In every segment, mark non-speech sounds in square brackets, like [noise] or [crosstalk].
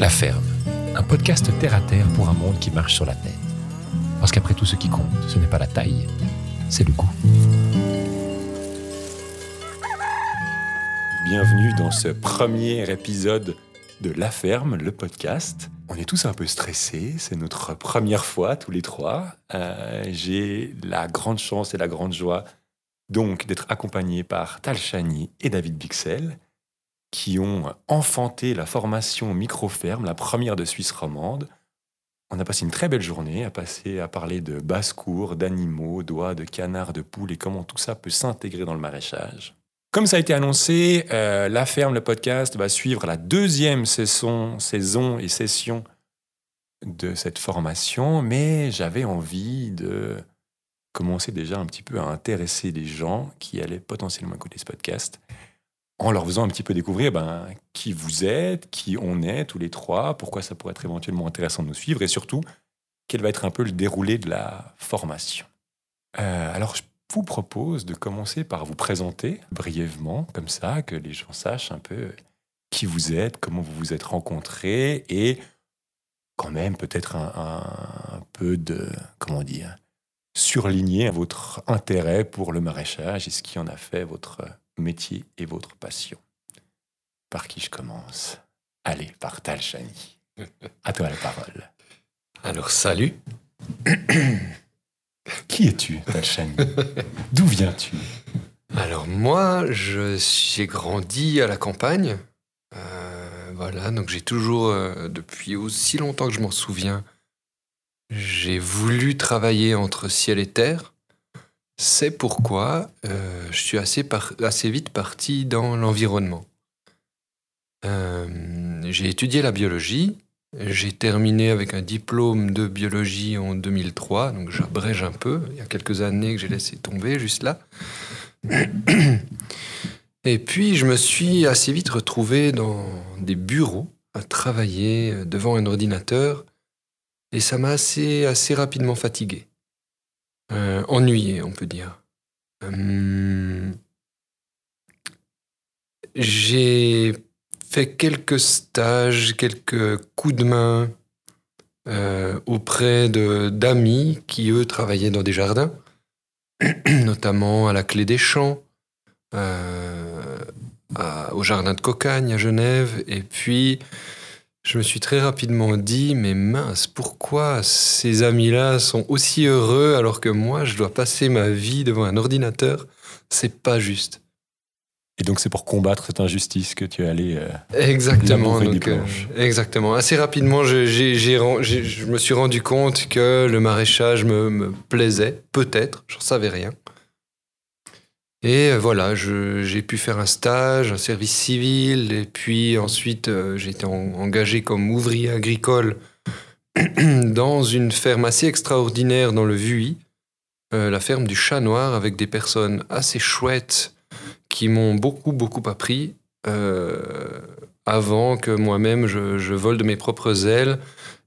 La Ferme, un podcast terre à terre pour un monde qui marche sur la tête. Parce qu'après tout, ce qui compte, ce n'est pas la taille, c'est le goût. Bienvenue dans ce premier épisode de La Ferme, le podcast. On est tous un peu stressés, c'est notre première fois tous les trois. Euh, J'ai la grande chance et la grande joie donc d'être accompagné par Tal Chani et David Bixel qui ont enfanté la formation Microferme, la première de Suisse romande. On a passé une très belle journée à passer à parler de basse-cour, d'animaux, d'oies, de canards, de poules et comment tout ça peut s'intégrer dans le maraîchage. Comme ça a été annoncé, euh, La Ferme, le podcast, va suivre la deuxième saison, saison et session de cette formation, mais j'avais envie de commencer déjà un petit peu à intéresser les gens qui allaient potentiellement écouter ce podcast en leur faisant un petit peu découvrir ben, qui vous êtes, qui on est tous les trois, pourquoi ça pourrait être éventuellement intéressant de nous suivre et surtout quel va être un peu le déroulé de la formation. Euh, alors je vous propose de commencer par vous présenter brièvement, comme ça, que les gens sachent un peu qui vous êtes, comment vous vous êtes rencontrés et quand même peut-être un, un peu de, comment dire, surligner votre intérêt pour le maraîchage et ce qui en a fait votre métier et votre passion. Par qui je commence? Allez, par Talchani. À toi la parole. Alors, salut. [coughs] Qui es-tu, Talchani? D'où viens-tu? Alors, moi, j'ai grandi à la campagne. Euh, voilà, donc j'ai toujours, euh, depuis aussi longtemps que je m'en souviens, j'ai voulu travailler entre ciel et terre. C'est pourquoi euh, je suis assez, vite parti dans l'environnement. Euh, j'ai étudié la biologie. J'ai terminé avec un diplôme de biologie en 2003, donc j'abrège un peu. Il y a quelques années que j'ai laissé tomber juste là. Et puis je me suis assez vite retrouvé dans des bureaux à travailler devant un ordinateur et ça m'a assez rapidement fatigué. Euh, ennuyé, on peut dire. Hum, j'ai fait quelques stages, quelques coups de main euh, auprès d'amis qui, eux, travaillaient dans des jardins, [clears throat] notamment à la Clé des Champs, euh, au Jardin de Cocagne à Genève, et puis je me suis très rapidement dit, mais mince, pourquoi ces amis-là sont aussi heureux alors que moi, je dois passer ma vie devant un ordinateur? C'est pas juste. Et donc c'est pour combattre cette injustice que tu es allé. Euh, exactement. Donc, euh, exactement. Assez rapidement, je, je, me suis rendu compte que le maraîchage me, me plaisait, peut-être, j'en savais rien. Et euh, voilà, j'ai pu faire un stage, un service civil, et puis ensuite euh, j'ai été engagé comme ouvrier agricole [clears throat] dans une ferme assez extraordinaire dans le Vuy, euh, la ferme du Chat Noir, avec des personnes assez chouettes qui m'ont beaucoup, beaucoup appris avant que moi-même je, je, vole de mes propres ailes.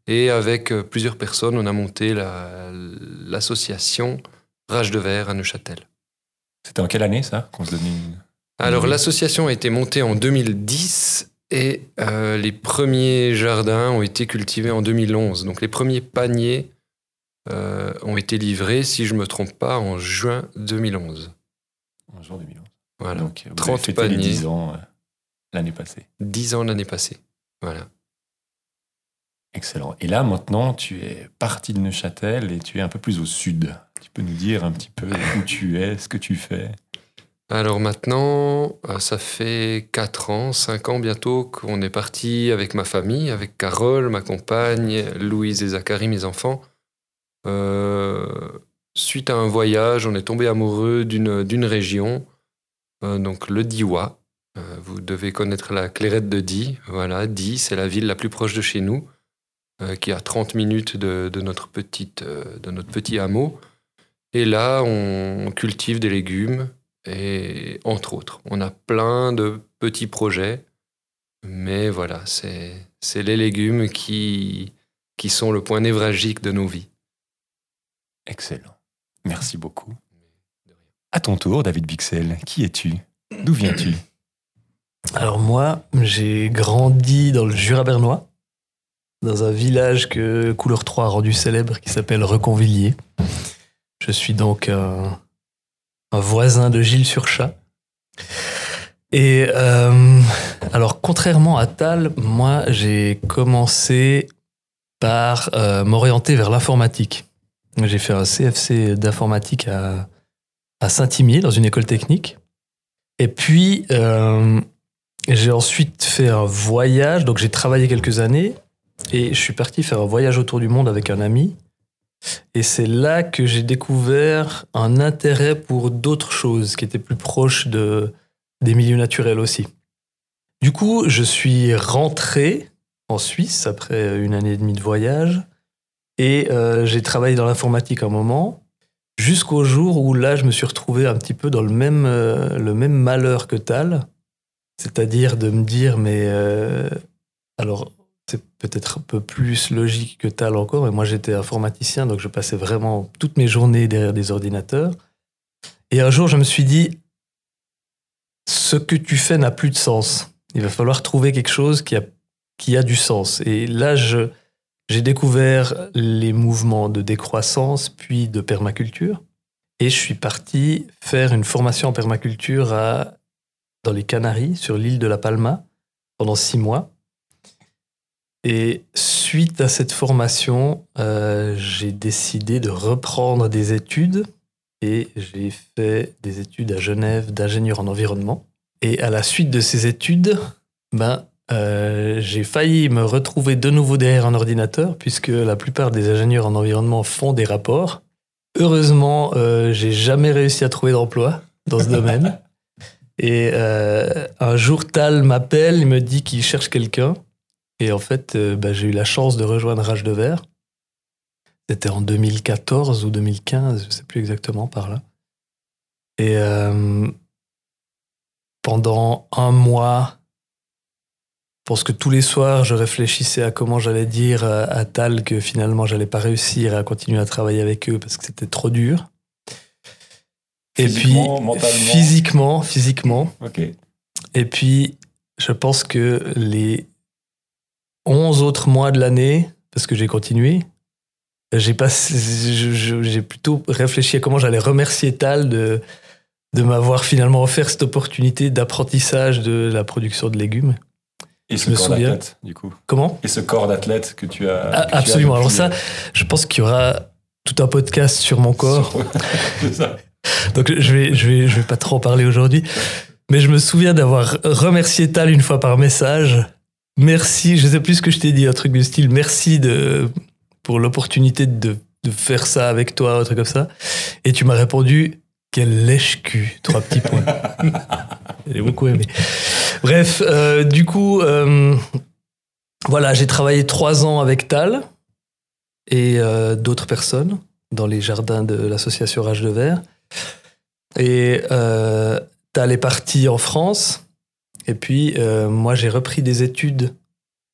Et avec plusieurs personnes, on a monté l'association Rage de Verre à Neuchâtel. C'était en quelle année ça qu'on se Alors l'association a été montée en 2010 et euh, les premiers jardins ont été cultivés en 2011. Donc les premiers paniers euh, ont été livrés, si je ne me trompe pas, en juin 2011. En juin 2011. Voilà. Donc, 30 paniers. 10 ans euh, l'année passée. 10 ans l'année passée. Voilà. Excellent. Et là, maintenant, tu es parti de Neuchâtel et tu es un peu plus au sud. Tu peux nous dire un petit peu où tu es, ce que tu fais? Alors maintenant, euh, ça fait 4 ans, 5 ans bientôt qu'on est parti avec ma famille, avec Carole, ma compagne, Louise et Zachary, mes enfants. Euh, suite à un voyage, on est tombé amoureux d'une région, euh, donc le Diwa. vous devez connaître la clairette de Die. Voilà, Die, c'est la ville la plus proche de chez nous, qui est à 30 minutes de, notre petite, de notre petit hameau. Et là, on cultive des légumes, et entre autres. On a plein de petits projets, mais voilà, c'est les légumes qui, qui sont le point névralgique de nos vies. Excellent. Merci beaucoup. À ton tour, David Bixel, qui es-tu? D'où viens-tu? Alors moi, j'ai grandi dans le Jura bernois, dans un village que Couleur 3 a rendu célèbre qui s'appelle Reconvilliers. Je suis donc un, voisin de Gilles Surchat. Et euh, alors, contrairement à Tal, moi, j'ai commencé par euh, m'orienter vers l'informatique. J'ai fait un CFC d'informatique à, à Saint-Imier, dans une école technique. Et puis, euh, j'ai ensuite fait un voyage. Donc, j'ai travaillé quelques années. Et je suis parti faire un voyage autour du monde avec un ami. Et c'est là que j'ai découvert un intérêt pour d'autres choses qui étaient plus proches de, des milieux naturels aussi. Du coup, je suis rentré en Suisse après une année et demie de voyage et euh, j'ai travaillé dans l'informatique un moment jusqu'au jour où là, je me suis retrouvé un petit peu dans le même, euh, le même malheur que Tal, c'est-à-dire de me dire, mais euh, alors c'est peut-être un peu plus logique que Tal encore, mais moi j'étais informaticien, donc je passais vraiment toutes mes journées derrière des ordinateurs. Et un jour, je me suis dit, ce que tu fais n'a plus de sens. Il va falloir trouver quelque chose qui a, qui a du sens. Et là, j'ai découvert les mouvements de décroissance, puis de permaculture. Et je suis parti faire une formation en permaculture dans les Canaries, sur l'île de la Palma, pendant six mois. Et suite à cette formation, euh, j'ai décidé de reprendre des études et j'ai fait des études à Genève d'ingénieur en environnement. Et à la suite de ces études, ben, euh, j'ai failli me retrouver de nouveau derrière un ordinateur, puisque la plupart des ingénieurs en environnement font des rapports. Heureusement, euh, j'ai jamais réussi à trouver d'emploi dans ce domaine. [laughs] Et euh, un jour, Tal m'appelle, il me dit qu'il cherche quelqu'un. Et en fait, euh, ben, j'ai eu la chance de rejoindre Rage de Verre. C'était en 2014 ou 2015, je ne sais plus exactement par là. Et euh, pendant un mois, je pense que tous les soirs, je réfléchissais à comment j'allais dire à Tal que finalement, j'allais pas réussir à continuer à travailler avec eux parce que c'était trop dur. Et puis, Physiquement, mentalement physiquement. Et puis, je pense que les 11 autres mois de l'année, parce que j'ai continué, j'ai j'ai plutôt réfléchi à comment j'allais remercier Tal de, de m'avoir finalement offert cette opportunité d'apprentissage de la production de légumes. Et ce corps d'athlète, du coup. Comment? Et ce corps d'athlète que tu as. Ah, que tu as Absolument. Alors ça, je pense qu'il y aura tout un podcast sur mon euh, corps. [laughs] ça. Donc je vais, je vais, je vais pas trop en parler aujourd'hui. Mais je me souviens d'avoir remercié Tal une fois par message. Merci, je sais plus ce que je t'ai dit, un truc du style merci de, pour l'opportunité de, de faire ça avec toi, un truc comme ça. Et tu m'as répondu, quel lèche-cul, trois petits points. [laughs] J'ai beaucoup aimé. Bref, euh, du coup, euh, voilà, j'ai travaillé trois ans avec Tal et euh, d'autres personnes dans les jardins de l'association Rage de Verre. Et Tal est parti en France. Et puis, euh, moi, j'ai repris des études.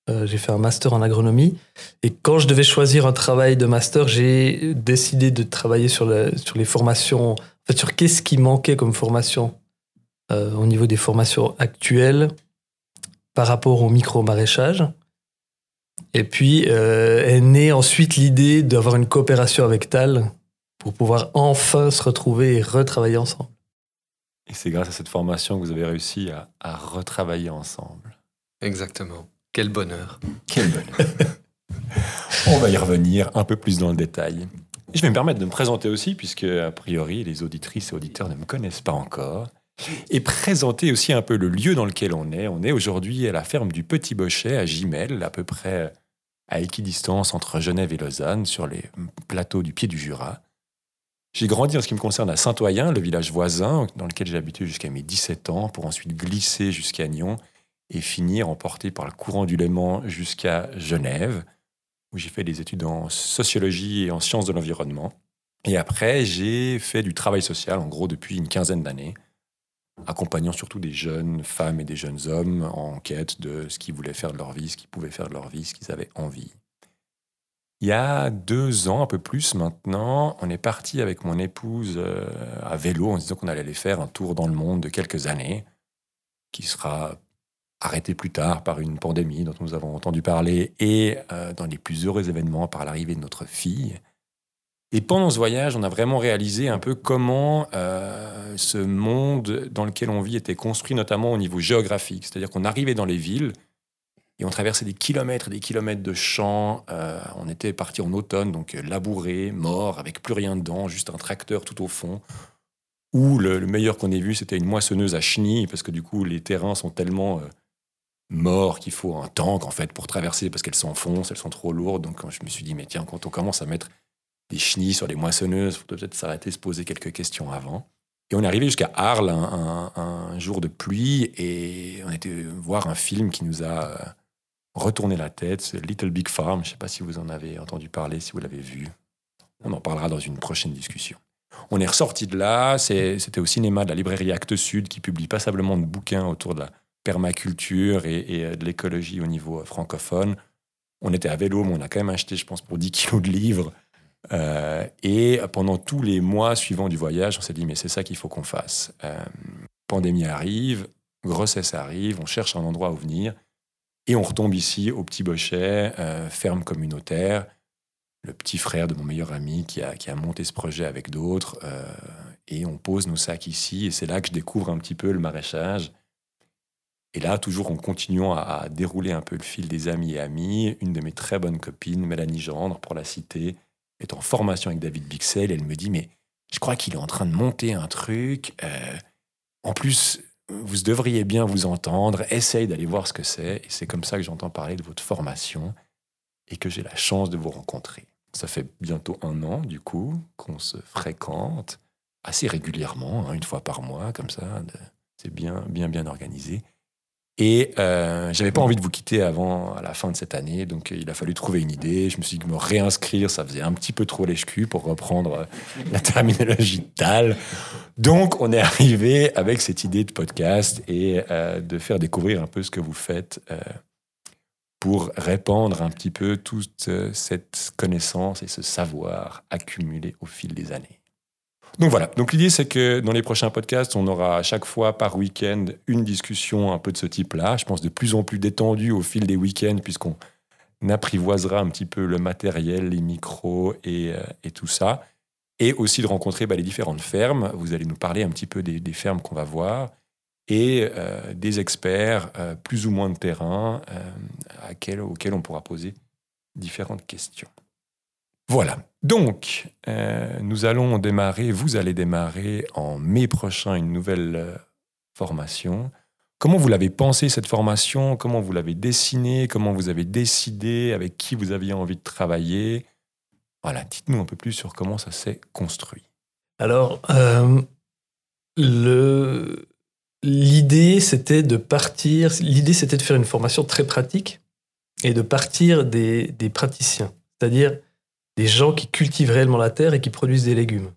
Euh, j'ai fait un master en agronomie. Et quand je devais choisir un travail de master, j'ai décidé de travailler sur, les formations, en sur qu'est-ce qui manquait comme formation euh, au niveau des formations actuelles par rapport au micro-maraîchage. Et puis est née ensuite l'idée d'avoir une coopération avec Tal pour pouvoir enfin se retrouver et retravailler ensemble. Et c'est grâce à cette formation que vous avez réussi à, à retravailler ensemble. Exactement. Quel bonheur. Quel bonheur. On va y revenir un peu plus dans le détail. Je vais me permettre de me présenter aussi, puisque a priori les auditrices et auditeurs ne me connaissent pas encore, et présenter aussi un peu le lieu dans lequel on est. On est aujourd'hui à la ferme du Petit Bochet à Gimel, à peu près à équidistance entre Genève et Lausanne, sur les plateaux du pied du Jura. J'ai grandi en ce qui me concerne à Saint-Oyen, le village voisin, dans lequel j'ai habité jusqu'à mes 17 ans, pour ensuite glisser jusqu'à Nyon et finir emporté par le courant du Léman jusqu'à Genève, où j'ai fait des études en sociologie et en sciences de l'environnement. Et après, j'ai fait du travail social, en gros, depuis une quinzaine d'années, accompagnant surtout des jeunes femmes et des jeunes hommes en quête de ce qu'ils voulaient faire de leur vie, ce qu'ils pouvaient faire de leur vie, ce qu'ils avaient envie. Il y a deux ans, un peu plus maintenant, on est parti avec mon épouse euh, à vélo en disant qu'on allait aller faire un tour dans le monde de quelques années, qui sera arrêté plus tard par une pandémie dont nous avons entendu parler, et euh, dans les plus heureux événements par l'arrivée de notre fille. Et pendant ce voyage, on a vraiment réalisé un peu comment euh, ce monde dans lequel on vit était construit, notamment au niveau géographique. C'est-à-dire qu'on arrivait dans les villes et on traversait des kilomètres et des kilomètres de champs. Euh, on était parti en automne, donc labouré, mort, avec plus rien dedans, juste un tracteur tout au fond. Ou le, meilleur qu'on ait vu, c'était une moissonneuse à chenilles, parce que du coup, les terrains sont tellement morts qu'il faut un tank en fait pour traverser parce qu'elles s'enfoncent, elles sont trop lourdes. Donc je me suis dit, mais tiens, quand on commence à mettre des chenilles sur les moissonneuses, il faut peut-être s'arrêter, se poser quelques questions avant. Et on est arrivé jusqu'à Arles un, jour de pluie et on était voir un film qui nous a retourné la tête, c'est Little Big Farm. Je ne sais pas si vous en avez entendu parler, si vous l'avez vu. On en parlera dans une prochaine discussion. On est ressorti de là, c'était au cinéma de la librairie Actes Sud qui publie passablement de bouquins autour de la permaculture et, et euh, de l'écologie au niveau euh, francophone. On était à vélo, mais on a quand même acheté, je pense, pour 10 kilos de livres. Euh, et pendant tous les mois suivants du voyage, on s'est dit, mais c'est ça qu'il faut qu'on fasse. pandémie arrive, grossesse arrive, on cherche un endroit où venir. Et on retombe ici au Petit Bochet, ferme communautaire. Le petit frère de mon meilleur ami qui a, qui a monté ce projet avec d'autres. et on pose nos sacs ici. Et c'est là que je découvre un petit peu le maraîchage. Et là, toujours en continuant à, dérouler un peu le fil des amis et amis, une de mes très bonnes copines, Mélanie Gendre, pour la citer, est en formation avec David Bixel. Elle me dit, mais je crois qu'il est en train de monter un truc. Euh, en plus, vous devriez bien vous entendre. Essaye d'aller voir ce que c'est. Et c'est comme ça que j'entends parler de votre formation et que j'ai la chance de vous rencontrer. Ça fait bientôt un an, du coup, qu'on se fréquente assez régulièrement, hein, une fois par mois, comme ça. C'est bien, bien, bien organisé. Et euh, j'avais pas envie de vous quitter avant à la fin de cette année, donc euh, il a fallu trouver une idée. Je me suis dit que me réinscrire, ça faisait un petit peu trop lèche-cul pour reprendre euh, la terminologie de Donc on est arrivé avec cette idée de podcast et euh, de faire découvrir un peu ce que vous faites pour répandre un petit peu toute cette connaissance et ce savoir accumulé au fil des années. Donc voilà. Donc l'idée, c'est que dans les prochains podcasts, on aura à chaque fois par week-end une discussion un peu de ce type-là. Je pense de plus en plus détendue au fil des week-ends, puisqu'on apprivoisera un petit peu le matériel, les micros et, euh, tout ça. Et aussi de rencontrer bah, les différentes fermes. Vous allez nous parler un petit peu des, fermes qu'on va voir et euh, des experts euh, plus ou moins de terrain auxquels on pourra poser différentes questions. Voilà. Donc, euh, nous allons démarrer, vous allez démarrer en mai prochain une nouvelle euh, formation. Comment vous l'avez pensé cette formation? Comment vous l'avez dessinée? Comment vous avez décidé Avec qui vous aviez envie de travailler? Voilà, dites-nous un peu plus sur comment ça s'est construit. Alors, euh, l'idée c'était de partir, l'idée c'était de faire une formation très pratique et de partir des, des praticiens. C'est-à-dire, des gens qui cultivent réellement la terre et qui produisent des légumes.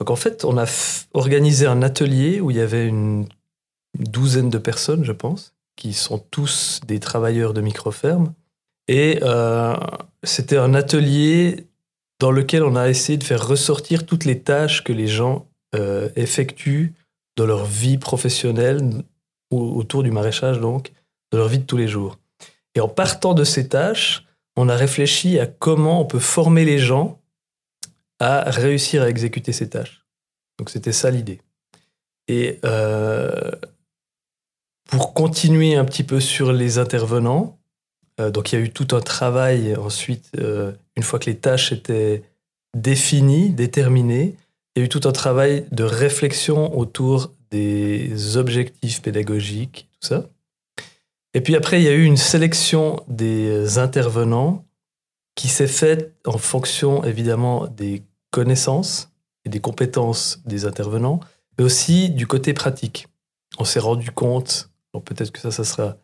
Donc en fait, on a organisé un atelier où il y avait une douzaine de personnes, je pense, qui sont tous des travailleurs de micro-fermes. Et euh, c'était un atelier dans lequel on a essayé de faire ressortir toutes les tâches que les gens euh, effectuent dans leur vie professionnelle, autour du maraîchage donc, de leur vie de tous les jours. Et en partant de ces tâches, on a réfléchi à comment on peut former les gens à réussir à exécuter ces tâches. Donc c'était ça l'idée. Et euh, pour continuer un petit peu sur les intervenants, euh, donc il y a eu tout un travail ensuite, euh, une fois que les tâches étaient définies, déterminées, il y a eu tout un travail de réflexion autour des objectifs pédagogiques, tout ça. Et puis après, il y a eu une sélection des intervenants qui s'est faite en fonction évidemment des connaissances et des compétences des intervenants, mais aussi du côté pratique. On s'est rendu compte, peut-être que ça, ça sera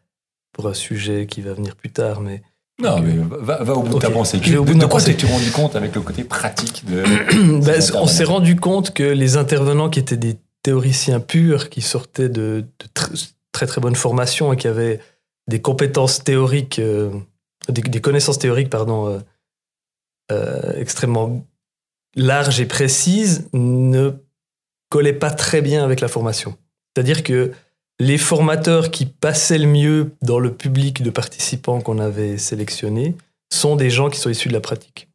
pour un sujet qui va venir plus tard, mais non, mais va, au bout de ta pensée. De, quoi t'es-tu rendu compte avec le côté pratique de [clears throat] ben, On s'est rendu compte que les intervenants qui étaient des théoriciens purs, qui sortaient de, très très bonnes formations et qui avaient des compétences théoriques, euh, des, connaissances théoriques, pardon, euh, euh, extrêmement larges et précises, ne collaient pas très bien avec la formation. C'est-à-dire que les formateurs qui passaient le mieux dans le public de participants qu'on avait sélectionnés sont des gens qui sont issus de la pratique.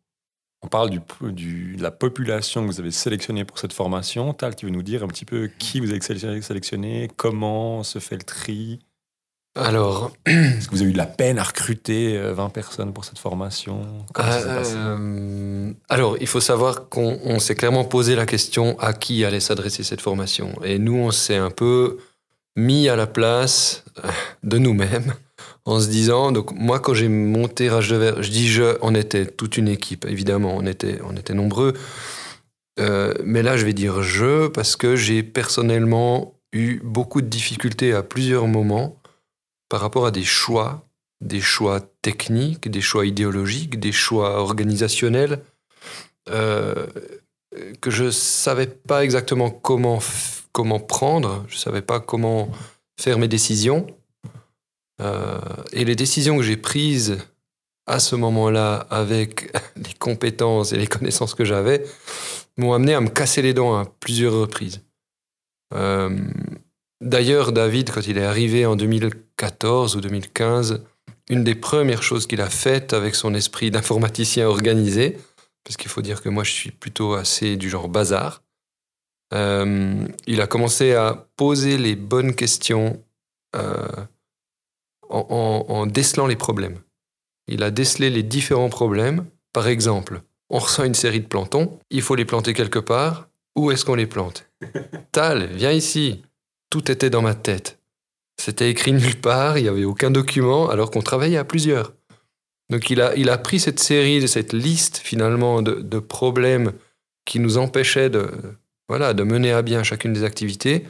On parle du, de la population que vous avez sélectionnée pour cette formation. Tal, tu veux nous dire un petit peu qui vous avez sélectionné, comment se fait le tri? Alors, est-ce que vous avez eu de la peine à recruter 20 euh, personnes pour cette formation? Euh, Alors, il faut savoir qu'on s'est clairement posé la question à qui allait s'adresser cette formation. Et nous, on s'est un peu mis à la place euh, de nous-mêmes en se disant, donc moi quand j'ai monté Rage de Verre, je dis je, on était toute une équipe, évidemment, on était, on était nombreux. mais là, je vais dire je parce que j'ai personnellement eu beaucoup de difficultés à plusieurs moments par rapport à des choix, des choix techniques, des choix idéologiques, des choix organisationnels, euh, que je ne savais pas exactement comment, comment prendre, je ne savais pas comment faire mes décisions. Euh, et les décisions que j'ai prises à ce moment-là, avec [laughs] les compétences et les connaissances que j'avais, m'ont amené à me casser les dents à plusieurs reprises. Euh, D'ailleurs, David, quand il est arrivé en 2014 ou 2015, une des premières choses qu'il a faites avec son esprit d'informaticien organisé, parce qu'il faut dire que moi je suis plutôt assez du genre bazar, euh, il a commencé à poser les bonnes questions euh, en, en, décelant les problèmes. Il a décelé les différents problèmes. Par exemple, on ressent une série de plantons, il faut les planter quelque part. Où est-ce qu'on les plante? [laughs] Tal, viens ici tout était dans ma tête. C'était écrit nulle part, il n'y avait aucun document, alors qu'on travaillait à plusieurs. Donc il a, il a pris cette série, cette liste finalement de, problèmes qui nous empêchaient de, voilà, de mener à bien chacune des activités.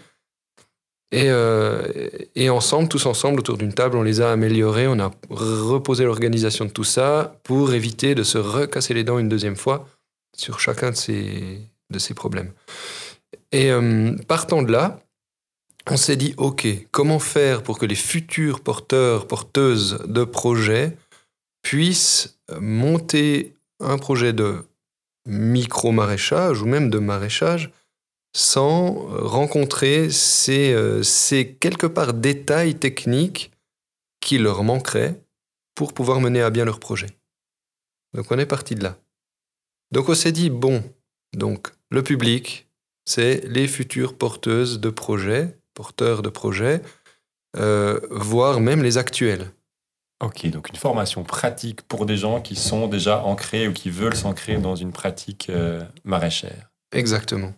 Et, euh, et ensemble, tous ensemble, autour d'une table, on les a améliorés, on a reposé l'organisation de tout ça pour éviter de se recasser les dents une deuxième fois sur chacun de ces, de ces problèmes. Et euh, partant de là, on s'est dit, OK, comment faire pour que les futurs porteurs, porteuses de projets puissent monter un projet de micro-maraîchage ou même de maraîchage sans rencontrer ces, euh, ces quelque part détails techniques qui leur manqueraient pour pouvoir mener à bien leur projet. Donc on est parti de là. Donc on s'est dit, bon, donc le public, c'est les futures porteuses de projets porteurs de projets, euh, voire même les actuels. Ok, donc une formation pratique pour des gens qui sont déjà ancrés ou qui veulent s'ancrer dans une pratique euh, maraîchère. Exactement.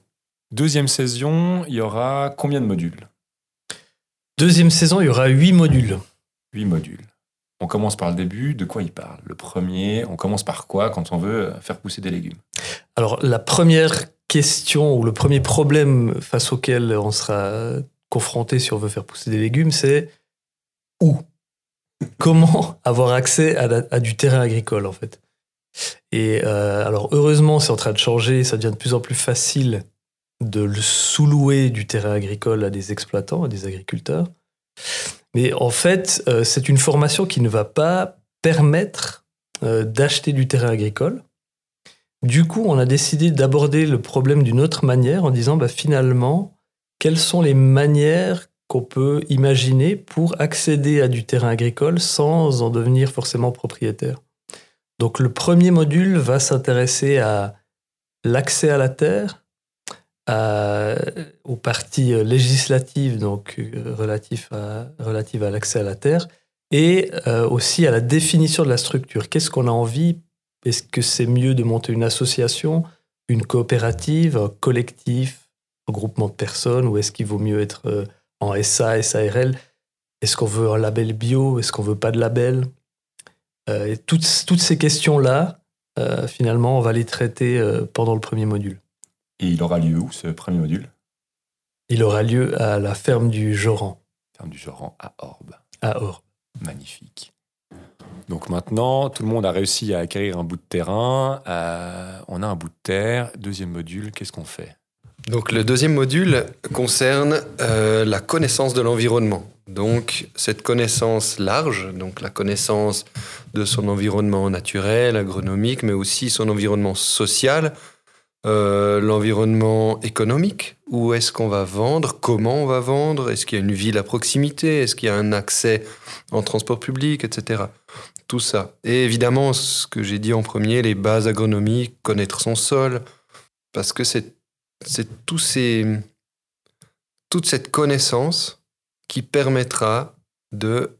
Deuxième saison, il y aura combien de modules? Deuxième saison, il y aura huit modules. Huit modules. On commence par le début. De quoi il parle? Le premier, on commence par quoi quand on veut faire pousser des légumes? Alors, la première question ou le premier problème face auquel on sera confronté si on veut faire pousser des légumes, c'est où? Comment avoir accès à, du terrain agricole, en fait? Et euh, alors, heureusement, c'est en train de changer, ça devient de plus en plus facile de le sous-louer du terrain agricole à des exploitants, à des agriculteurs. Mais en fait, euh, c'est une formation qui ne va pas permettre euh, d'acheter du terrain agricole. Du coup, on a décidé d'aborder le problème d'une autre manière en disant bah, finalement, quelles sont les manières qu'on peut imaginer pour accéder à du terrain agricole sans en devenir forcément propriétaire? Donc le premier module va s'intéresser à l'accès à la terre, aux parties législatives donc euh, relatives à, à l'accès à la terre, et euh, aussi à la définition de la structure. Qu'est-ce qu'on a envie? Est-ce que c'est mieux de monter une association, une coopérative, un collectif, groupement de personnes ou est-ce qu'il vaut mieux être euh, en SA, SARL Est-ce qu'on veut un label bio? Est-ce qu'on veut pas de label? Euh, et toutes, toutes ces questions-là, euh, finalement, on va les traiter pendant le premier module. Et il aura lieu où ce premier module? Il aura lieu à la ferme du Joran. Ferme du Joran à Orbe. À Orbe. Magnifique. Donc maintenant, tout le monde a réussi à acquérir un bout de terrain. on a un bout de terre. Deuxième module, qu'est-ce qu'on fait? Donc le deuxième module concerne euh, la connaissance de l'environnement. Donc cette connaissance large, donc la connaissance de son environnement naturel, agronomique, mais aussi son environnement social, Euh, l'environnement économique, où est-ce qu'on va vendre, comment on va vendre, est-ce qu'il y a une ville à proximité, est-ce qu'il y a un accès en transport public, etc. Tout ça. Et évidemment, ce que j'ai dit en premier, les bases agronomiques, connaître son sol, parce que c'est tous ces, toute cette connaissance qui permettra de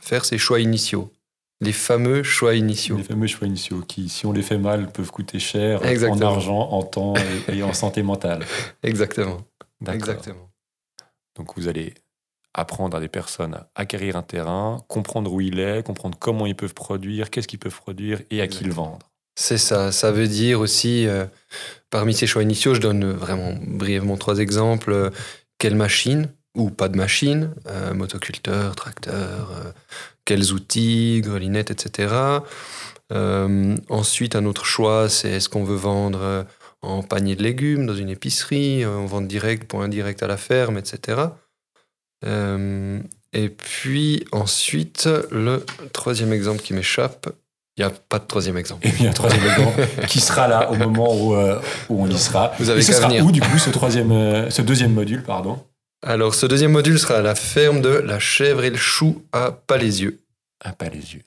faire ses choix initiaux. Les fameux choix initiaux. Les fameux choix initiaux qui, si on les fait mal, peuvent coûter cher en argent, en temps et, en santé mentale. [laughs] Exactement. Exactement. Donc vous allez apprendre à des personnes à acquérir un terrain, comprendre où il est, comprendre comment ils peuvent produire, qu'est-ce qu'ils peuvent produire et à qui le vendre. C'est ça. Ça veut dire aussi, euh, parmi ces choix initiaux, je donne vraiment brièvement trois exemples. Euh, quelle machine ou pas de machine, euh, motoculteur, tracteur, euh, quels outils, grelinette, etc. Euh, ensuite, un autre choix, c'est est-ce qu'on veut vendre en panier de légumes dans une épicerie, on vend direct, point indirect à la ferme, etc. et puis ensuite, le troisième exemple qui m'échappe, il n'y a pas de troisième exemple. Et puis un troisième exemple qui sera là au moment où, où on y sera. Vous avez et ce sera où du coup ce, troisième, ce deuxième module pardon alors, ce deuxième module sera à la ferme de la chèvre et le chou à Palaisieux. À Palaisieux.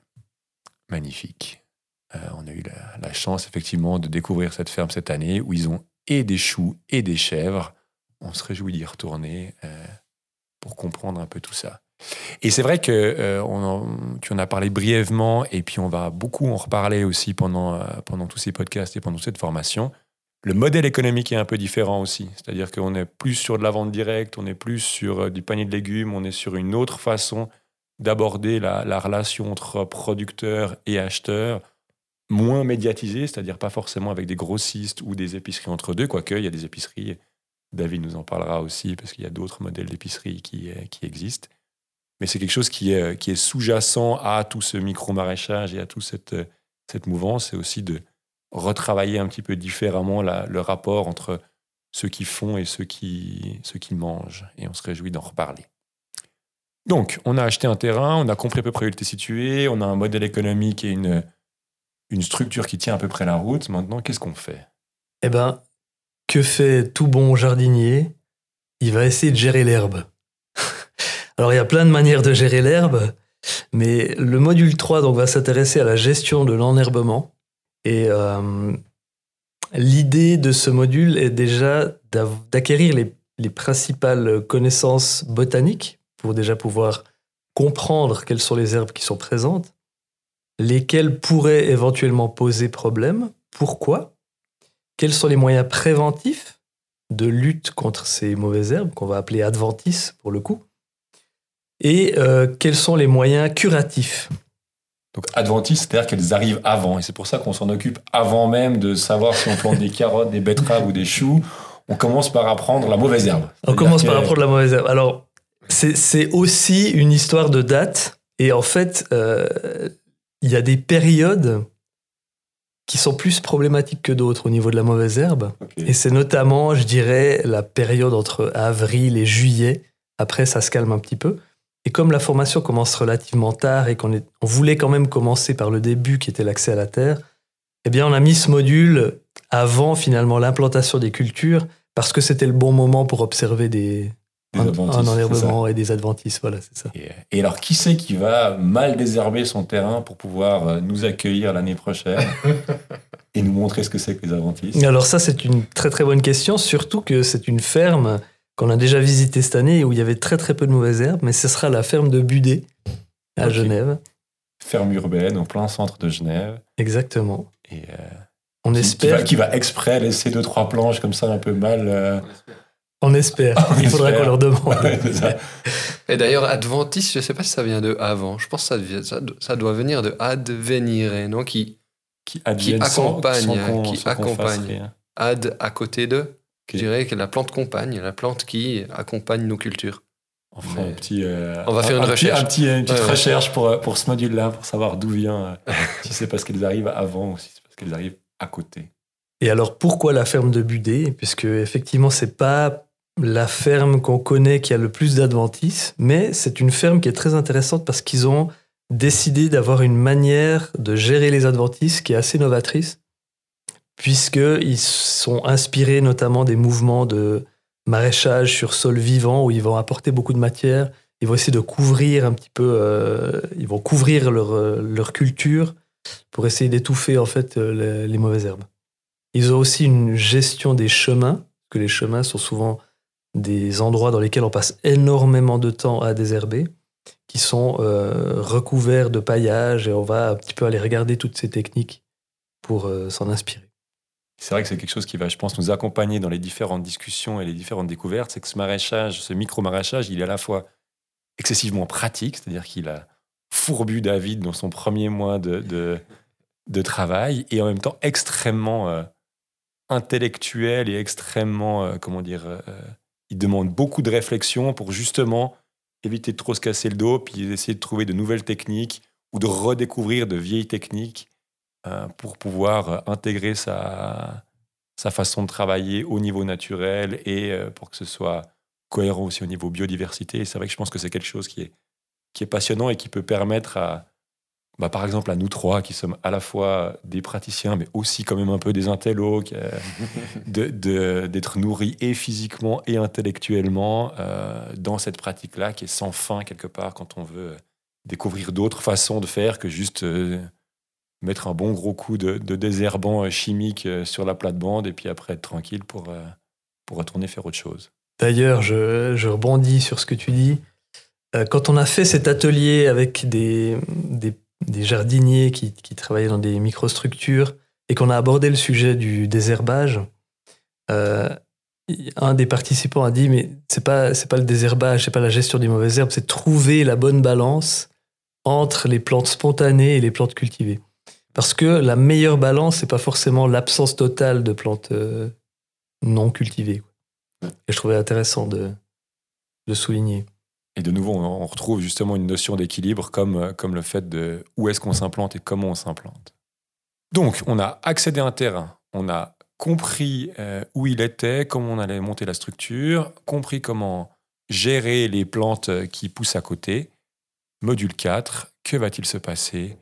Magnifique. Euh, on a eu la, chance, effectivement, de découvrir cette ferme cette année où ils ont et des choux et des chèvres. On se réjouit d'y retourner euh, pour comprendre un peu tout ça. Et c'est vrai que euh, tu en as parlé brièvement, et puis on va beaucoup en reparler aussi pendant, pendant tous ces podcasts et pendant cette formation. Le modèle économique est un peu différent aussi. C'est-à-dire qu'on est plus sur de la vente directe, on est plus sur euh, du panier de légumes, on est sur une autre façon d'aborder la, relation entre producteurs et acheteurs, moins médiatisée, c'est-à-dire pas forcément avec des grossistes ou des épiceries entre deux, quoique il y a des épiceries, David nous en parlera aussi, parce qu'il y a d'autres modèles d'épicerie qui, euh, qui existent. Mais c'est quelque chose qui est, qui est sous-jacent à tout ce micro-maraîchage et à toute cette, cette mouvance, c'est aussi de, retravailler un petit peu différemment le rapport entre ceux qui font et ceux qui, ceux qui mangent. Et on se réjouit d'en reparler. Donc, on a acheté un terrain, on a compris à peu près où il était situé, on a un modèle économique et une, une structure qui tient à peu près la route. Maintenant, qu'est-ce qu'on fait? Eh bien, que fait tout bon jardinier? Il va essayer de gérer l'herbe. Alors, il y a plein de manières de gérer l'herbe, mais le module 3 donc, va s'intéresser à la gestion de l'enherbement. Et euh, l'idée de ce module est déjà d'acquérir les, principales connaissances botaniques pour déjà pouvoir comprendre quelles sont les herbes qui sont présentes, lesquelles pourraient éventuellement poser problème, pourquoi, quels sont les moyens préventifs de lutte contre ces mauvaises herbes, qu'on va appeler adventices pour le coup, et euh, quels sont les moyens curatifs? Donc adventiste, c'est-à-dire qu'elles arrivent avant. Et c'est pour ça qu'on s'en occupe avant même de savoir si on plante des carottes, des betteraves ou des choux. On commence par apprendre la mauvaise herbe. On commence par apprendre la mauvaise herbe. Alors, c'est aussi une histoire de date. Et en fait, euh, il y a des périodes qui sont plus problématiques que d'autres au niveau de la mauvaise herbe. Et c'est notamment, je dirais, la période entre avril et juillet. Après, ça se calme un petit peu. Et comme la formation commence relativement tard et qu'on on voulait quand même commencer par le début qui était l'accès à la terre, eh bien on a mis ce module avant finalement l'implantation des cultures parce que c'était le bon moment pour observer des, un, enherbement et des adventices. Voilà, c'est ça. Et, alors, qui c'est qui va mal désherber son terrain pour pouvoir euh, nous accueillir l'année prochaine [laughs] et nous montrer ce que c'est que les adventices? Alors ça, c'est une très très bonne question, surtout que c'est une ferme qu'on a déjà visité cette année où il y avait très très peu de mauvaises herbes, mais ce sera la ferme de Budé à Genève. Ferme urbaine au plein centre de Genève. Exactement. Et euh, on espère. Qui va, exprès laisser deux trois planches comme ça un peu mal. Euh, on espère. [laughs] il faudra qu'on leur demande. [laughs] Et d'ailleurs, Adventiste, je ne sais pas si ça vient de avant. Je pense que ça, ça, doit venir de advenire, non? Qui, qui, qui accompagne. qui accompagne. Ad à côté de? Je dirais que la plante compagne, la plante qui accompagne nos cultures. On, un petit, euh, on va faire une recherche. une petite recherche pour, euh, pour ce module-là, pour savoir d'où vient, euh, [laughs] si c'est parce qu'elles arrivent avant ou si c'est parce qu'elles arrivent à côté. Et alors pourquoi la ferme de Budé? Puisque effectivement, c'est pas la ferme qu'on connaît qui a le plus d'adventices, mais c'est une ferme qui est très intéressante parce qu'ils ont décidé d'avoir une manière de gérer les adventices qui est assez novatrice puisqu'ils sont inspirés notamment des mouvements de maraîchage sur sol vivant, où ils vont apporter beaucoup de matière, ils vont essayer de couvrir un petit peu, euh, ils vont couvrir leur, euh, leur culture pour essayer d'étouffer en fait euh, les, mauvaises herbes. Ils ont aussi une gestion des chemins, que les chemins sont souvent des endroits dans lesquels on passe énormément de temps à désherber, qui sont recouverts de paillage, et on va un petit peu aller regarder toutes ces techniques pour s'en inspirer. C'est vrai que c'est quelque chose qui va, je pense, nous accompagner dans les différentes discussions et les différentes découvertes. C'est que ce maraîchage, ce micro-maraîchage, il est à la fois excessivement pratique, c'est-à-dire qu'il a fourbu David dans son premier mois de, de, travail, et en même temps extrêmement euh, intellectuel et extrêmement, euh, comment dire, euh, il demande beaucoup de réflexion pour justement éviter de trop se casser le dos, puis essayer de trouver de nouvelles techniques ou de redécouvrir de vieilles techniques pour pouvoir euh, intégrer sa, sa façon de travailler au niveau naturel et euh, pour que ce soit cohérent aussi au niveau biodiversité. Et c'est vrai que je pense que c'est quelque chose qui est, qui est passionnant et qui peut permettre à, bah, par exemple, à nous trois qui sommes à la fois des praticiens, mais aussi quand même un peu des intellos, euh, [laughs] de- de- d'être nourris et physiquement et intellectuellement euh, dans cette pratique-là qui est sans fin quelque part quand on veut découvrir d'autres façons de faire que juste euh, mettre un bon gros coup de, de désherbant euh, chimique euh, sur la plate-bande et puis après être tranquille pour, euh, pour retourner faire autre chose. D'ailleurs, je, je rebondis sur ce que tu dis. Quand on a fait cet atelier avec des, des, jardiniers qui, qui travaillaient dans des microstructures et qu'on a abordé le sujet du désherbage, un des participants a dit mais c'est pas pas le désherbage, c'est pas la gestion des mauvaises herbes, c'est trouver la bonne balance entre les plantes spontanées et les plantes cultivées. Parce que la meilleure balance, c'est pas forcément l'absence totale de plantes euh, non cultivées. Et je trouvais intéressant de de souligner. Et de nouveau, on retrouve justement une notion d'équilibre comme, euh, comme le fait de où est-ce qu'on s'implante et comment on s'implante. Donc, on a accédé à un terrain, on a compris euh, où il était, comment on allait monter la structure, compris comment gérer les plantes qui poussent à côté. Module 4, que va-t-il se passer?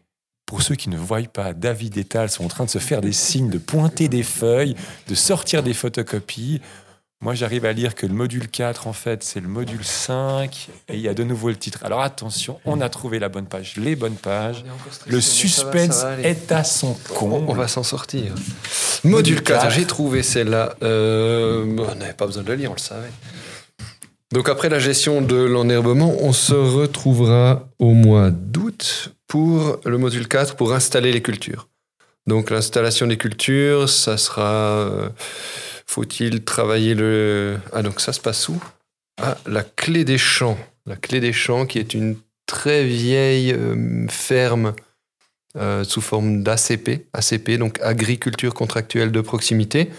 Pour ceux qui ne voient pas, David et Tal sont en train de se faire des signes, de pointer des feuilles, de sortir des photocopies. Moi, j'arrive à lire que le module 4, en fait, c'est le module 5, et il y a de nouveau le titre. Alors attention, on a trouvé la bonne page, les bonnes pages. Le suspense est à son On, comble. on va s'en sortir. Module Module 4, 4. j'ai trouvé celle-là. Euh, on n'avait pas besoin de le lire, on le savait. Donc après la gestion de l'enherbement, on se retrouvera au mois d'août pour le module 4 pour installer les cultures. Donc l'installation des cultures, ça sera... euh, Faut-il travailler le... Ah donc ça se passe où? Ah, la clé des champs. La clé des champs qui est une très vieille euh, ferme euh, sous forme d'ACP, ACP, donc agriculture contractuelle de proximité.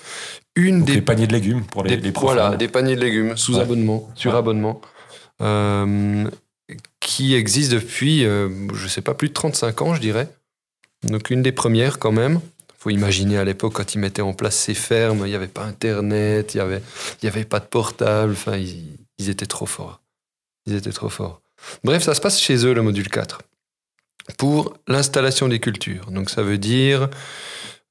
Une Donc, des, les paniers de légumes pour les, des- les voilà, profanes. des paniers de légumes sous Ouais. abonnement, sur Ouais. abonnement, euh, qui existe depuis, euh, je sais pas, plus de 35 ans, je dirais. Donc une des premières quand même. faut imaginer à l'époque quand ils mettaient en place ces fermes, il n'y avait pas Internet, il n'y avait, y avait pas de portable, enfin ils, étaient trop forts. Ils étaient trop forts. Bref, ça se passe chez eux le module 4 pour l'installation des cultures. Donc ça veut dire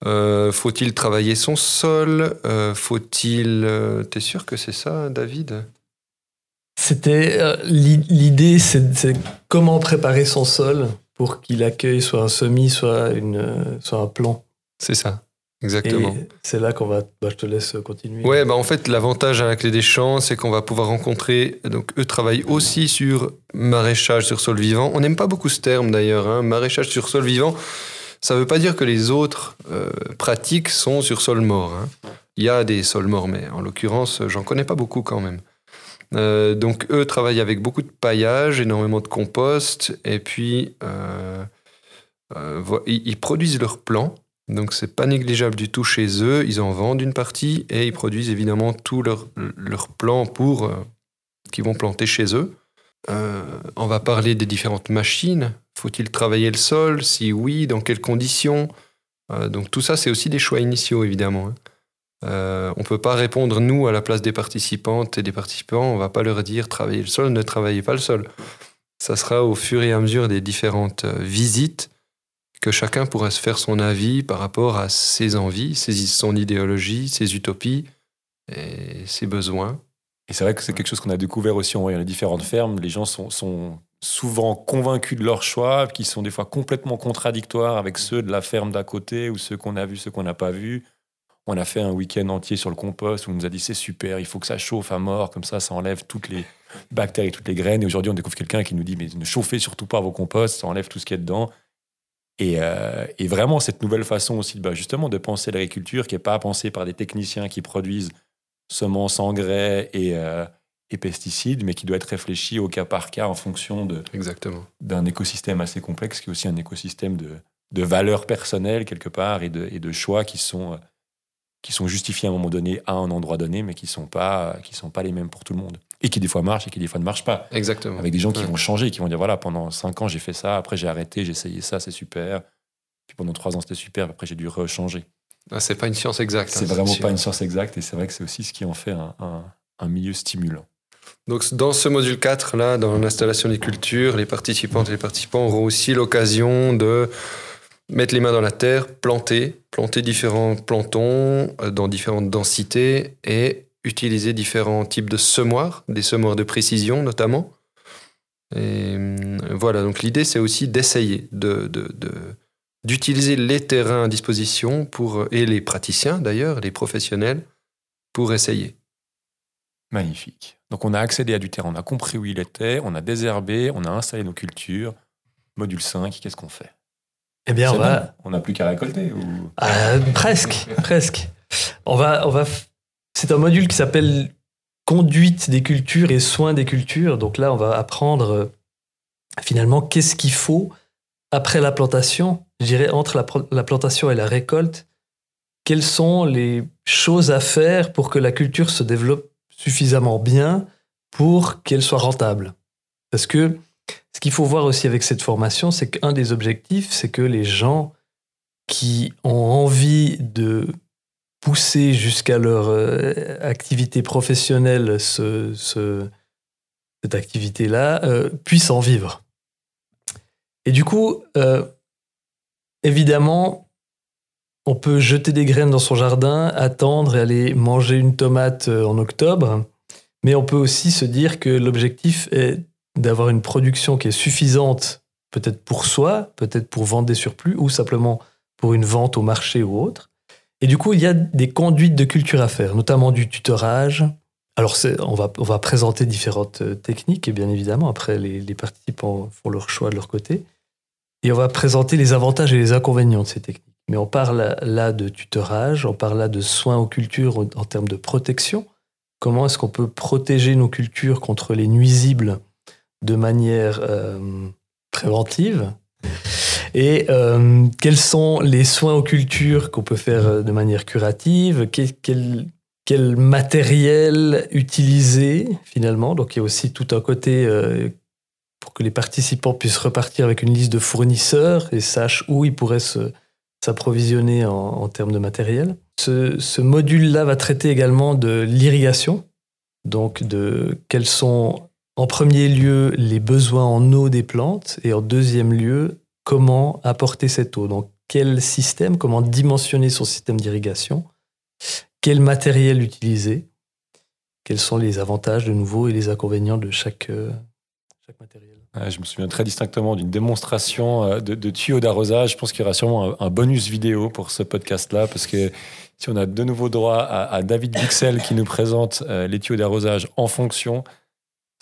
euh, faut-il travailler son sol Euh, Faut-il T'es sûr que c'est ça, David? C'était euh, l'i- l'idée, c'est comment préparer son sol pour qu'il accueille soit un semis, soit une, euh, soit un plant. C'est ça, exactement. c'est là qu'on va. bah, je te laisse continuer. Ouais, bah en fait, l'avantage à la clé des champs, c'est qu'on va pouvoir rencontrer. Donc, eux travaillent aussi sur maraîchage sur sol vivant. On n'aime pas beaucoup ce terme d'ailleurs, hein, maraîchage sur sol vivant. Ça ne veut pas dire que les autres euh, pratiques sont sur sol mort. hein. Il y a des sols morts, mais en l'occurrence, j'en connais pas beaucoup quand même. Euh, donc, eux travaillent avec beaucoup de paillage, énormément de compost, et puis euh, euh, ils, produisent leurs plants. Donc c'est pas négligeable du tout chez eux. Ils en vendent une partie et ils produisent évidemment tous leurs leurs plants pour qu'ils vont planter chez eux. On va parler des différentes machines. Faut-il travailler le sol? Si oui, dans quelles conditions? Donc tout ça, c'est aussi des choix initiaux évidemment. hein. Euh, on peut pas répondre nous à la place des participantes et des participants. On va pas leur dire travaillez le sol, ne travaillez pas le sol. Ça sera au fur et à mesure des différentes euh, visites que chacun pourra se faire son avis par rapport à ses envies, ses, son idéologie, ses utopies et ses besoins. Et c'est vrai que c'est quelque chose qu'on a découvert aussi en voyant les différentes fermes. Les gens sont, sont souvent convaincus de leur choix, qui sont des fois complètement contradictoires avec ceux de la ferme d'à côté ou ceux qu'on a vus, ceux qu'on n'a pas vus. On a fait un week-end entier sur le compost où on nous a dit c'est super, il faut que ça chauffe à mort, comme ça, ça enlève toutes les bactéries, toutes les graines. Et aujourd'hui, on découvre quelqu'un qui nous dit mais ne chauffez surtout pas vos composts, ça enlève tout ce qu'il y a dedans. Et, euh, et, vraiment, cette nouvelle façon aussi bah, justement de penser l'agriculture qui n'est pas pensée par des techniciens qui produisent semences, engrais et, euh, et, pesticides, mais qui doit être réfléchie au cas par cas en fonction de, Exactement. d'un écosystème assez complexe qui est aussi un écosystème de, de valeurs personnelles quelque part et de, et de choix qui sont, qui sont justifiés à un moment donné à un endroit donné, mais qui ne sont, pas, qui sont pas les mêmes pour tout le monde. Et qui des fois marchent et qui des fois ne marchent pas. Exactement. Avec des gens qui Ouais. vont changer, qui vont dire voilà, pendant 5 ans j'ai fait ça, après j'ai arrêté, j'ai essayé ça, c'est super. Puis pendant 3 ans c'était super, après j'ai dû rechanger. Ah, c'est pas une science exacte. C'est hein, vraiment sûr. pas une science exacte et c'est vrai que c'est aussi ce qui en fait un, un- un milieu stimulant. Donc, dans ce module 4, là, dans l'installation des cultures, les participantes et les participants auront aussi l'occasion de mettre les mains dans la terre, planter, planter différents plantons euh, dans différentes densités et utiliser différents types de semoirs, des semoirs de précision notamment. Euh, voilà, donc l'idée c'est aussi d'essayer de, de- de- d'utiliser les terrains à disposition pour, et les praticiens d'ailleurs, les professionnels, pour essayer. Magnifique. Donc on a accédé à du terrain, on a compris où il était, on a désherbé, on a installé nos cultures. Module 5, qu'est-ce qu'on fait? Eh bien, on C'est va. bon On n'a plus qu'à récolter ou... Ah, presque, presque. On va, on va. f- C'est un module qui s'appelle conduite des cultures et soins des cultures. Donc là, on va apprendre euh, finalement qu'est-ce qu'il faut après la plantation. Je dirais entre la, la plantation et la récolte. Quelles sont les choses à faire pour que la culture se développe suffisamment bien pour qu'elle soit rentable? Parce que ce qu'il faut voir aussi avec cette formation, c'est qu'un des objectifs, c'est que les gens qui ont envie de pousser jusqu'à leur euh, activité professionnelle ce- ce- cette activité-là euh, puissent en vivre. Et du coup, euh, évidemment, on peut jeter des graines dans son jardin, attendre et aller manger une tomate en octobre, mais on peut aussi se dire que l'objectif est d'avoir une production qui est suffisante, peut-être pour soi, peut-être pour vendre des surplus, ou simplement pour une vente au marché ou autre. Et du coup, il y a des conduites de culture à faire, notamment du tutorage. Alors, on va, on va présenter différentes euh, techniques, et bien évidemment, après, les, les participants font leur choix de leur côté. Et on va présenter les avantages et les inconvénients de ces techniques. Mais on parle là de tutorage, on parle là de soins aux cultures en termes de protection. Comment est-ce qu'on peut protéger nos cultures contre les nuisibles de manière euh, préventive. Et euh, quels sont les soins aux cultures qu'on peut faire euh, de manière curative? Quel, quel, matériel utiliser finalement? Donc il y a aussi tout un côté pour que les participants puissent repartir avec une liste de fournisseurs et sachent où ils pourraient s'approvisionner en, en termes de matériel. Ce, ce module-là va traiter également de l'irrigation, donc de quels sont en premier lieu les besoins en eau des plantes et en deuxième lieu comment apporter cette eau? Donc quel système, comment dimensionner son système d'irrigation, quel matériel utiliser, quels sont les avantages de nouveau et les inconvénients de chaque, euh, matériel? Ouais, je me souviens très distinctement d'une démonstration euh, de, tuyaux d'arrosage. Je pense qu'il y aura sûrement un, bonus vidéo pour ce podcast-là, parce que si on a de nouveau droit à, David Bixel qui nous présente euh, les tuyaux d'arrosage en fonction,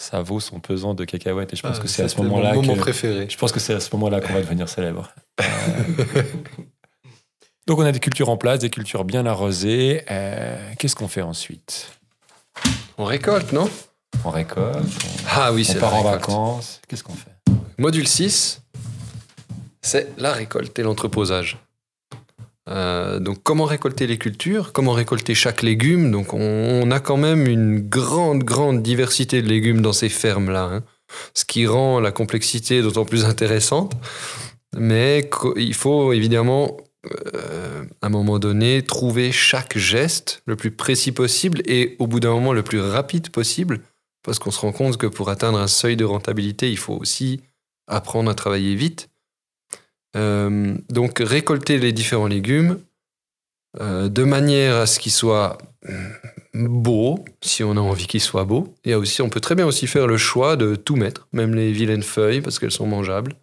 ça vaut son pesant de cacahuètes. Et je pense Ah, que c'est à ce moment-là moment préféré. je pense que c'est à ce moment-là qu'on va devenir célèbre. [laughs] Euh, Donc on a des cultures en place, des cultures bien arrosées. Euh, Qu'est-ce qu'on fait ensuite? On récolte, non? On récolte, on, Ah oui, on c'est part la en vacances. Qu'est-ce qu'on fait? Module 6, c'est la récolte et l'entreposage. Euh, donc, comment récolter les cultures Comment récolter chaque légume? Donc, on, a quand même une grande, grande diversité de légumes dans ces fermes-là. hein. ce qui rend la complexité d'autant plus intéressante. Mais il faut évidemment, euh, à un moment donné, trouver chaque geste le plus précis possible et au bout d'un moment le plus rapide possible. Parce qu'on se rend compte que pour atteindre un seuil de rentabilité, il faut aussi apprendre à travailler vite. Euh, donc récolter les différents légumes euh, de manière à ce qu'ils soient beaux, si on a envie qu'ils soient beaux. Et aussi, on peut très bien aussi faire le choix de tout mettre, même les vilaines feuilles, parce qu'elles sont mangeables.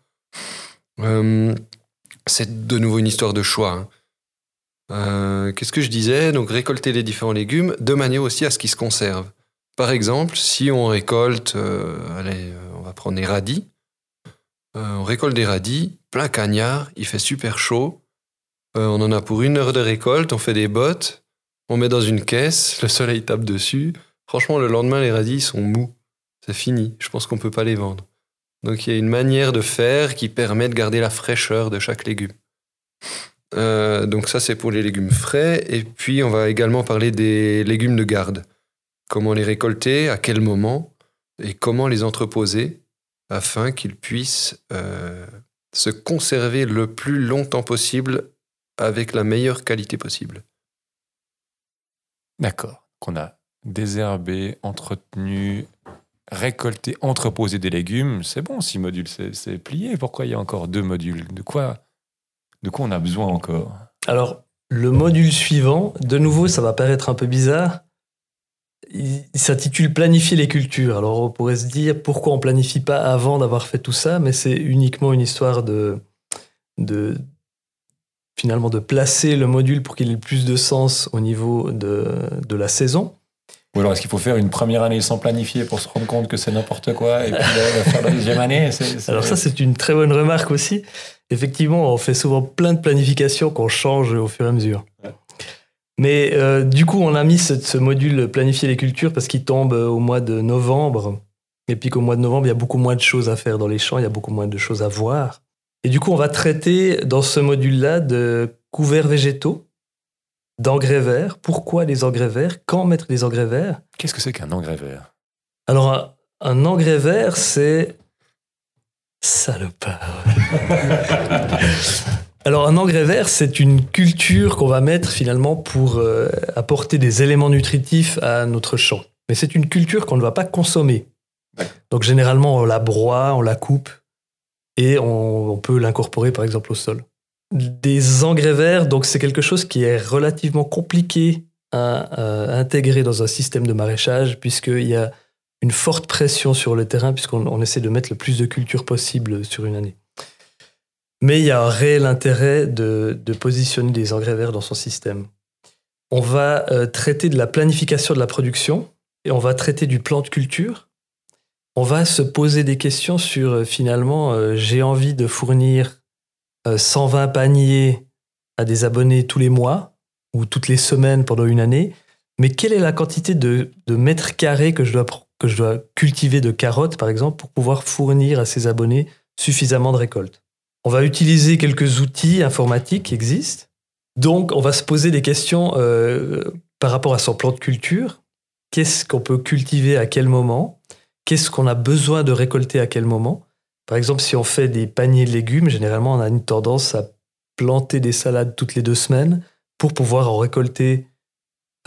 Euh, c'est de nouveau une histoire de choix. hein. Qu'est-ce que je disais? Donc récolter les différents légumes de manière aussi à ce qu'ils se conservent. Par exemple, si on récolte, on va prendre des radis. Euh, on récolte des radis, plein cagnard, il fait super chaud. Euh, on en a pour une heure de récolte, on fait des bottes, on met dans une caisse, [laughs] le soleil tape dessus. Franchement, le lendemain, les radis sont mous. C'est fini. Je pense qu'on peut pas les vendre. Donc il y a une manière de faire qui permet de garder la fraîcheur de chaque légume. Euh, donc ça, c'est pour les légumes frais. Et puis, on va également parler des légumes de garde. Comment les récolter, à quel moment, et comment les entreposer afin qu'ils puissent euh, se conserver le plus longtemps possible avec la meilleure qualité possible. D'accord. Qu'on a désherbé, entretenu, récolté, entreposé des légumes. C'est bon, six modules, c'est c'est plié. Pourquoi il y a encore deux modules? De quoi, de quoi on a besoin encore? Alors, le module suivant, de nouveau, ça va paraître un peu bizarre. Il s'intitule Planifier les cultures. Alors, on pourrait se dire pourquoi on planifie pas avant d'avoir fait tout ça, mais c'est uniquement une histoire de, de finalement de placer le module pour qu'il ait le plus de sens au niveau de, de la saison. Ou alors est-ce qu'il faut faire une première année sans planifier pour se rendre compte que c'est n'importe quoi et puis là, faire la deuxième année Alors ça, c'est une très bonne remarque aussi. Effectivement, on fait souvent plein de planifications qu'on change au fur et à mesure. Mais euh, du coup, on a mis ce, ce module planifier les cultures parce qu'il tombe euh, au mois de novembre. Et puis qu'au mois de novembre, il y a beaucoup moins de choses à faire dans les champs, il y a beaucoup moins de choses à voir. Et du coup, on va traiter dans ce module-là de couverts végétaux, d'engrais verts. Pourquoi les engrais verts? Quand mettre les engrais verts? Qu'est-ce que c'est qu'un engrais vert? Alors, un, un engrais vert, c'est. Salopard. [laughs] Alors, un engrais vert, c'est une culture qu'on va mettre finalement pour euh, apporter des éléments nutritifs à notre champ. Mais c'est une culture qu'on ne va pas consommer. Donc, généralement, on la broie, on la coupe et on, on peut l'incorporer par exemple au sol. Des engrais verts, donc c'est quelque chose qui est relativement compliqué à euh, intégrer dans un système de maraîchage puisqu'il y a une forte pression sur le terrain puisqu'on on essaie de mettre le plus de culture possible sur une année. Mais il y a un réel intérêt de, de positionner des engrais verts dans son système. On va euh, traiter de la planification de la production et on va traiter du plan de culture. On va se poser des questions sur euh, finalement, euh, j'ai envie de fournir euh, 120 paniers à des abonnés tous les mois ou toutes les semaines pendant une année, mais quelle est la quantité de, mètres carrés que je, dois, que je dois cultiver de carottes, par exemple, pour pouvoir fournir à ces abonnés suffisamment de récoltes? On va utiliser quelques outils informatiques qui existent. Donc, on va se poser des questions euh, par rapport à son plan de culture. Qu'est-ce qu'on peut cultiver à quel moment? Qu'est-ce qu'on a besoin de récolter à quel moment? Par exemple, si on fait des paniers de légumes, généralement, on a une tendance à planter des salades toutes les deux semaines pour pouvoir en récolter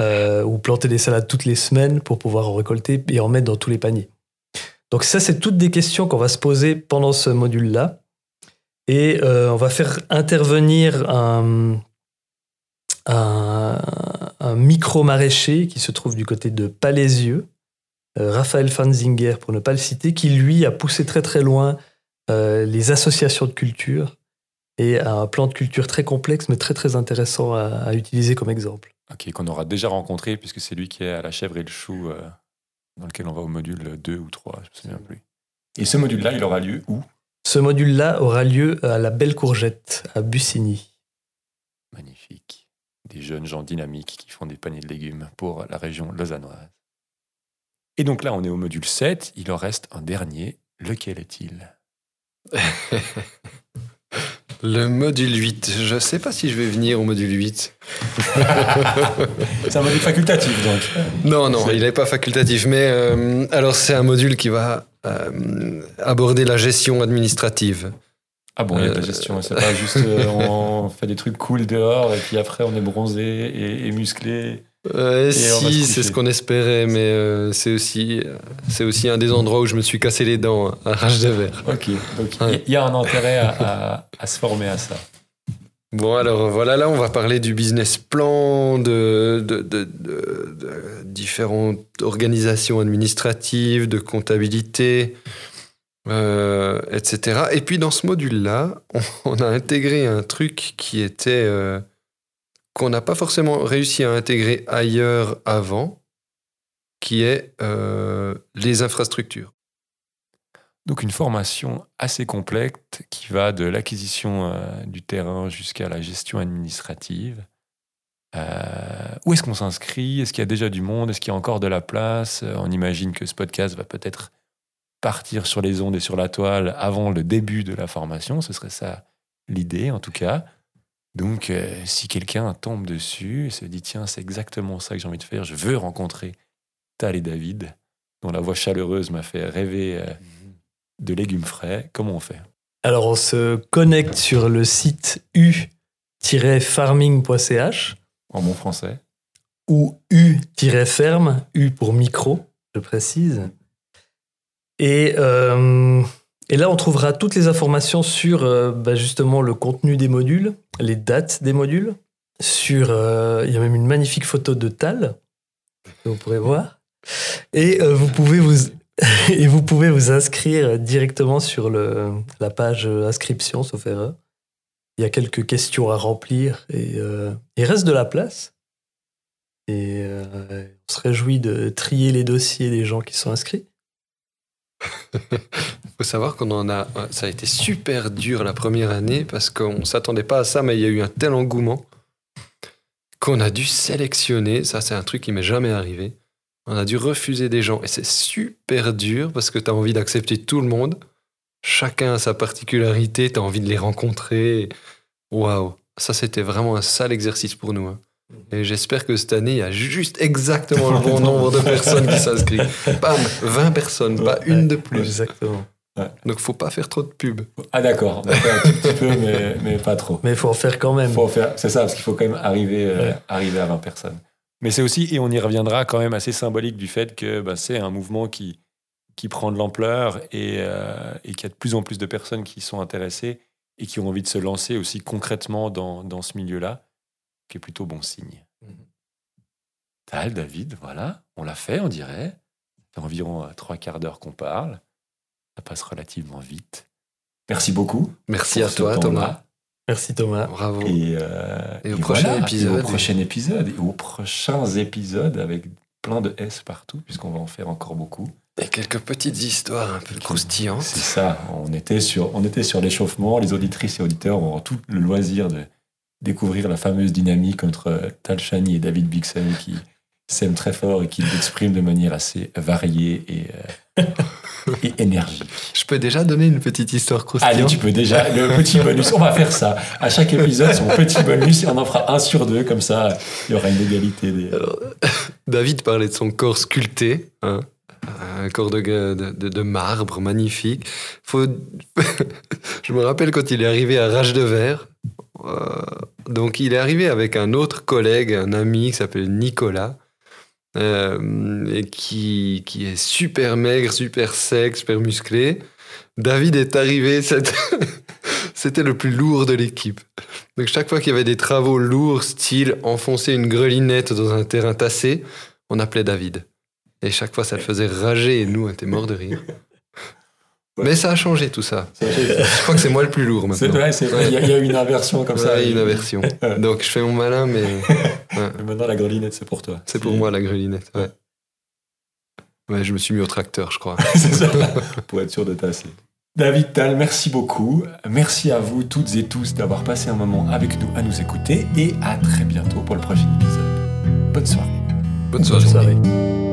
euh, ou planter des salades toutes les semaines pour pouvoir en récolter et en mettre dans tous les paniers. Donc ça, c'est toutes des questions qu'on va se poser pendant ce module-là. Et euh, on va faire intervenir un, un, un micro-maraîcher qui se trouve du côté de Palaisieux, euh, Raphaël Fanzinger, pour ne pas le citer, qui lui a poussé très très loin euh, les associations de culture et a un plan de culture très complexe mais très très intéressant à, à utiliser comme exemple. Ok, qu'on aura déjà rencontré puisque c'est lui qui est à la chèvre et le chou euh, dans lequel on va au module 2 ou 3, je me souviens plus. Et ce module-là, il aura lieu où? Ce module-là aura lieu à la Belle Courgette, à Bussigny. Magnifique. Des jeunes gens dynamiques qui font des paniers de légumes pour la région lausannoise. Et donc là, on est au module 7. Il en reste un dernier. Lequel est-il? [laughs] Le module 8. Je ne sais pas si je vais venir au module 8. [laughs] C'est un module facultatif, donc. Non, non, il n'est pas facultatif. Mais euh, alors, c'est un module qui va euh, aborder la gestion administrative. Ah bon, il y a de la Euh, gestion. C'est pas juste euh, [laughs] on fait des trucs cool dehors et puis après on est bronzé et, et musclé. Euh, si, c'est ce qu'on espérait, mais euh, c'est aussi, c'est aussi un des endroits où je me suis cassé les dents à rage de verre. Ok, donc Ouais. il y a un intérêt à, à- à se former à ça. Bon, alors voilà, là, on va parler du business plan, de, différentes organisations administratives, de comptabilité, euh, etc. Et puis, dans ce module-là, on, [laughs] on a intégré un truc qui était. euh, qu'on n'a pas forcément réussi à intégrer ailleurs avant, qui est euh, les infrastructures. Donc une formation assez complète qui va de l'acquisition euh, du terrain jusqu'à la gestion administrative. Euh, où est-ce qu'on s'inscrit? Est-ce qu'il y a déjà du monde? Est-ce qu'il y a encore de la place? Euh, On imagine que ce podcast va peut-être partir sur les ondes et sur la toile avant le début de la formation. Ce serait ça l'idée en tout cas. Donc euh, si quelqu'un tombe dessus et se dit tiens c'est exactement ça que j'ai envie de faire, je veux rencontrer Tal et David, dont la voix chaleureuse m'a fait rêver euh, de légumes frais, comment on fait? Alors, on se connecte sur le site u-farming.ch En bon français ou u-ferme, u pour micro, je précise. Et, euh, et là, on trouvera toutes les informations sur euh, bah, justement le contenu des modules, les dates des modules. Sur, euh, il y a même une magnifique photo de Tal que vous pourrez voir. Et vous pouvez vous et vous pouvez vous inscrire directement sur la page inscription, sauf erreur. Il y a quelques questions à remplir et euh, il reste de la place. Et euh, on se réjouit de trier les dossiers des gens qui sont inscrits. [laughs] faut savoir qu'on en a. Ça a été super dur la première année parce qu'on s'attendait pas à ça, mais il y a eu un tel engouement qu'on a dû sélectionner. Ça, c'est un truc qui m'est jamais arrivé. On a dû refuser des gens et c'est super dur parce que tu as envie d'accepter tout le monde. Chacun a sa particularité, tu as envie de les rencontrer. Waouh, ça c'était vraiment un sale exercice pour nous. hein. Et j'espère que cette année, il y a juste exactement le bon nombre de personnes qui s'inscrivent. [laughs] Bam, 20 personnes, pas une de plus. Exactement. Donc faut pas faire trop de pub. Ah d'accord, un tout petit peu, mais, mais pas trop. Mais il faut en faire quand même. Faut en faire, c'est ça, parce qu'il faut quand même arriver, euh, Ouais. arriver à 20 personnes. Mais c'est aussi, et on y reviendra quand même assez symbolique du fait que bah, c'est un mouvement qui, qui prend de l'ampleur et, euh, et qu'il y a de plus en plus de personnes qui sont intéressées et qui ont envie de se lancer aussi concrètement dans, dans ce milieu-là, qui est plutôt bon signe. Mhm. Tal, David, voilà, on l'a fait, on dirait. Fait environ euh, trois quarts d'heure qu'on parle. Ça passe relativement vite. Merci beaucoup. Merci à toi. Thomas. Merci Thomas. Bravo. Et, euh, Et au prochain épisode. Et au prochain épisode. Et aux prochains épisodes avec plein de S partout, puisqu'on va en faire encore beaucoup. Et quelques petites histoires un peu croustillantes. C'est ça. On était sur, on était sur l'échauffement. Les auditrices et auditeurs auront tout le loisir de découvrir la fameuse dynamique entre Tal Shani et David Bixen qui s'aiment très fort et qui l'expriment de manière assez variée et, euh, [laughs] et énergique. Je peux déjà donner une petite histoire Allez, croustillante. tu peux déjà. Le petit bonus, on va faire ça. À chaque épisode, son petit bonus, et on en fera un sur deux, comme ça, il y aura une égalité. Des... Alors, [laughs] David parlait de son corps sculpté, hein, un corps de, de, de- de marbre magnifique. Faut... [laughs] Je me rappelle quand il est arrivé à Rage de Verre. euh, donc il est arrivé avec un autre collègue, un ami qui s'appelle Nicolas, euh, et qui, qui est super maigre, super sec, super musclé. David est arrivé, c'était [laughs] c'était le plus lourd de l'équipe. Donc chaque fois qu'il y avait des travaux lourds, style enfoncer une grelinette dans un terrain tassé, on appelait David. Et chaque fois, ça le faisait rager et nous, on était morts de rire. Mais ça a changé tout ça. Je crois que c'est moi le plus lourd C'est maintenant. vrai, c'est vrai. Il y, a- il y a eu une inversion comme ça. Ouais, une inversion. Donc je fais mon malin, mais [laughs] Mais Maintenant, la grelinette, c'est pour toi. c'est pour moi la grelinette. Ouais. Ouais, je me suis mis au tracteur, je crois. [laughs] c'est ça. [laughs] Pour être sûr de tasser. David Tal, merci beaucoup. Merci à vous toutes et tous d'avoir passé un moment avec nous à nous écouter et à très bientôt pour le prochain épisode. Bonne soirée. Bonne soirée. Bonne soirée.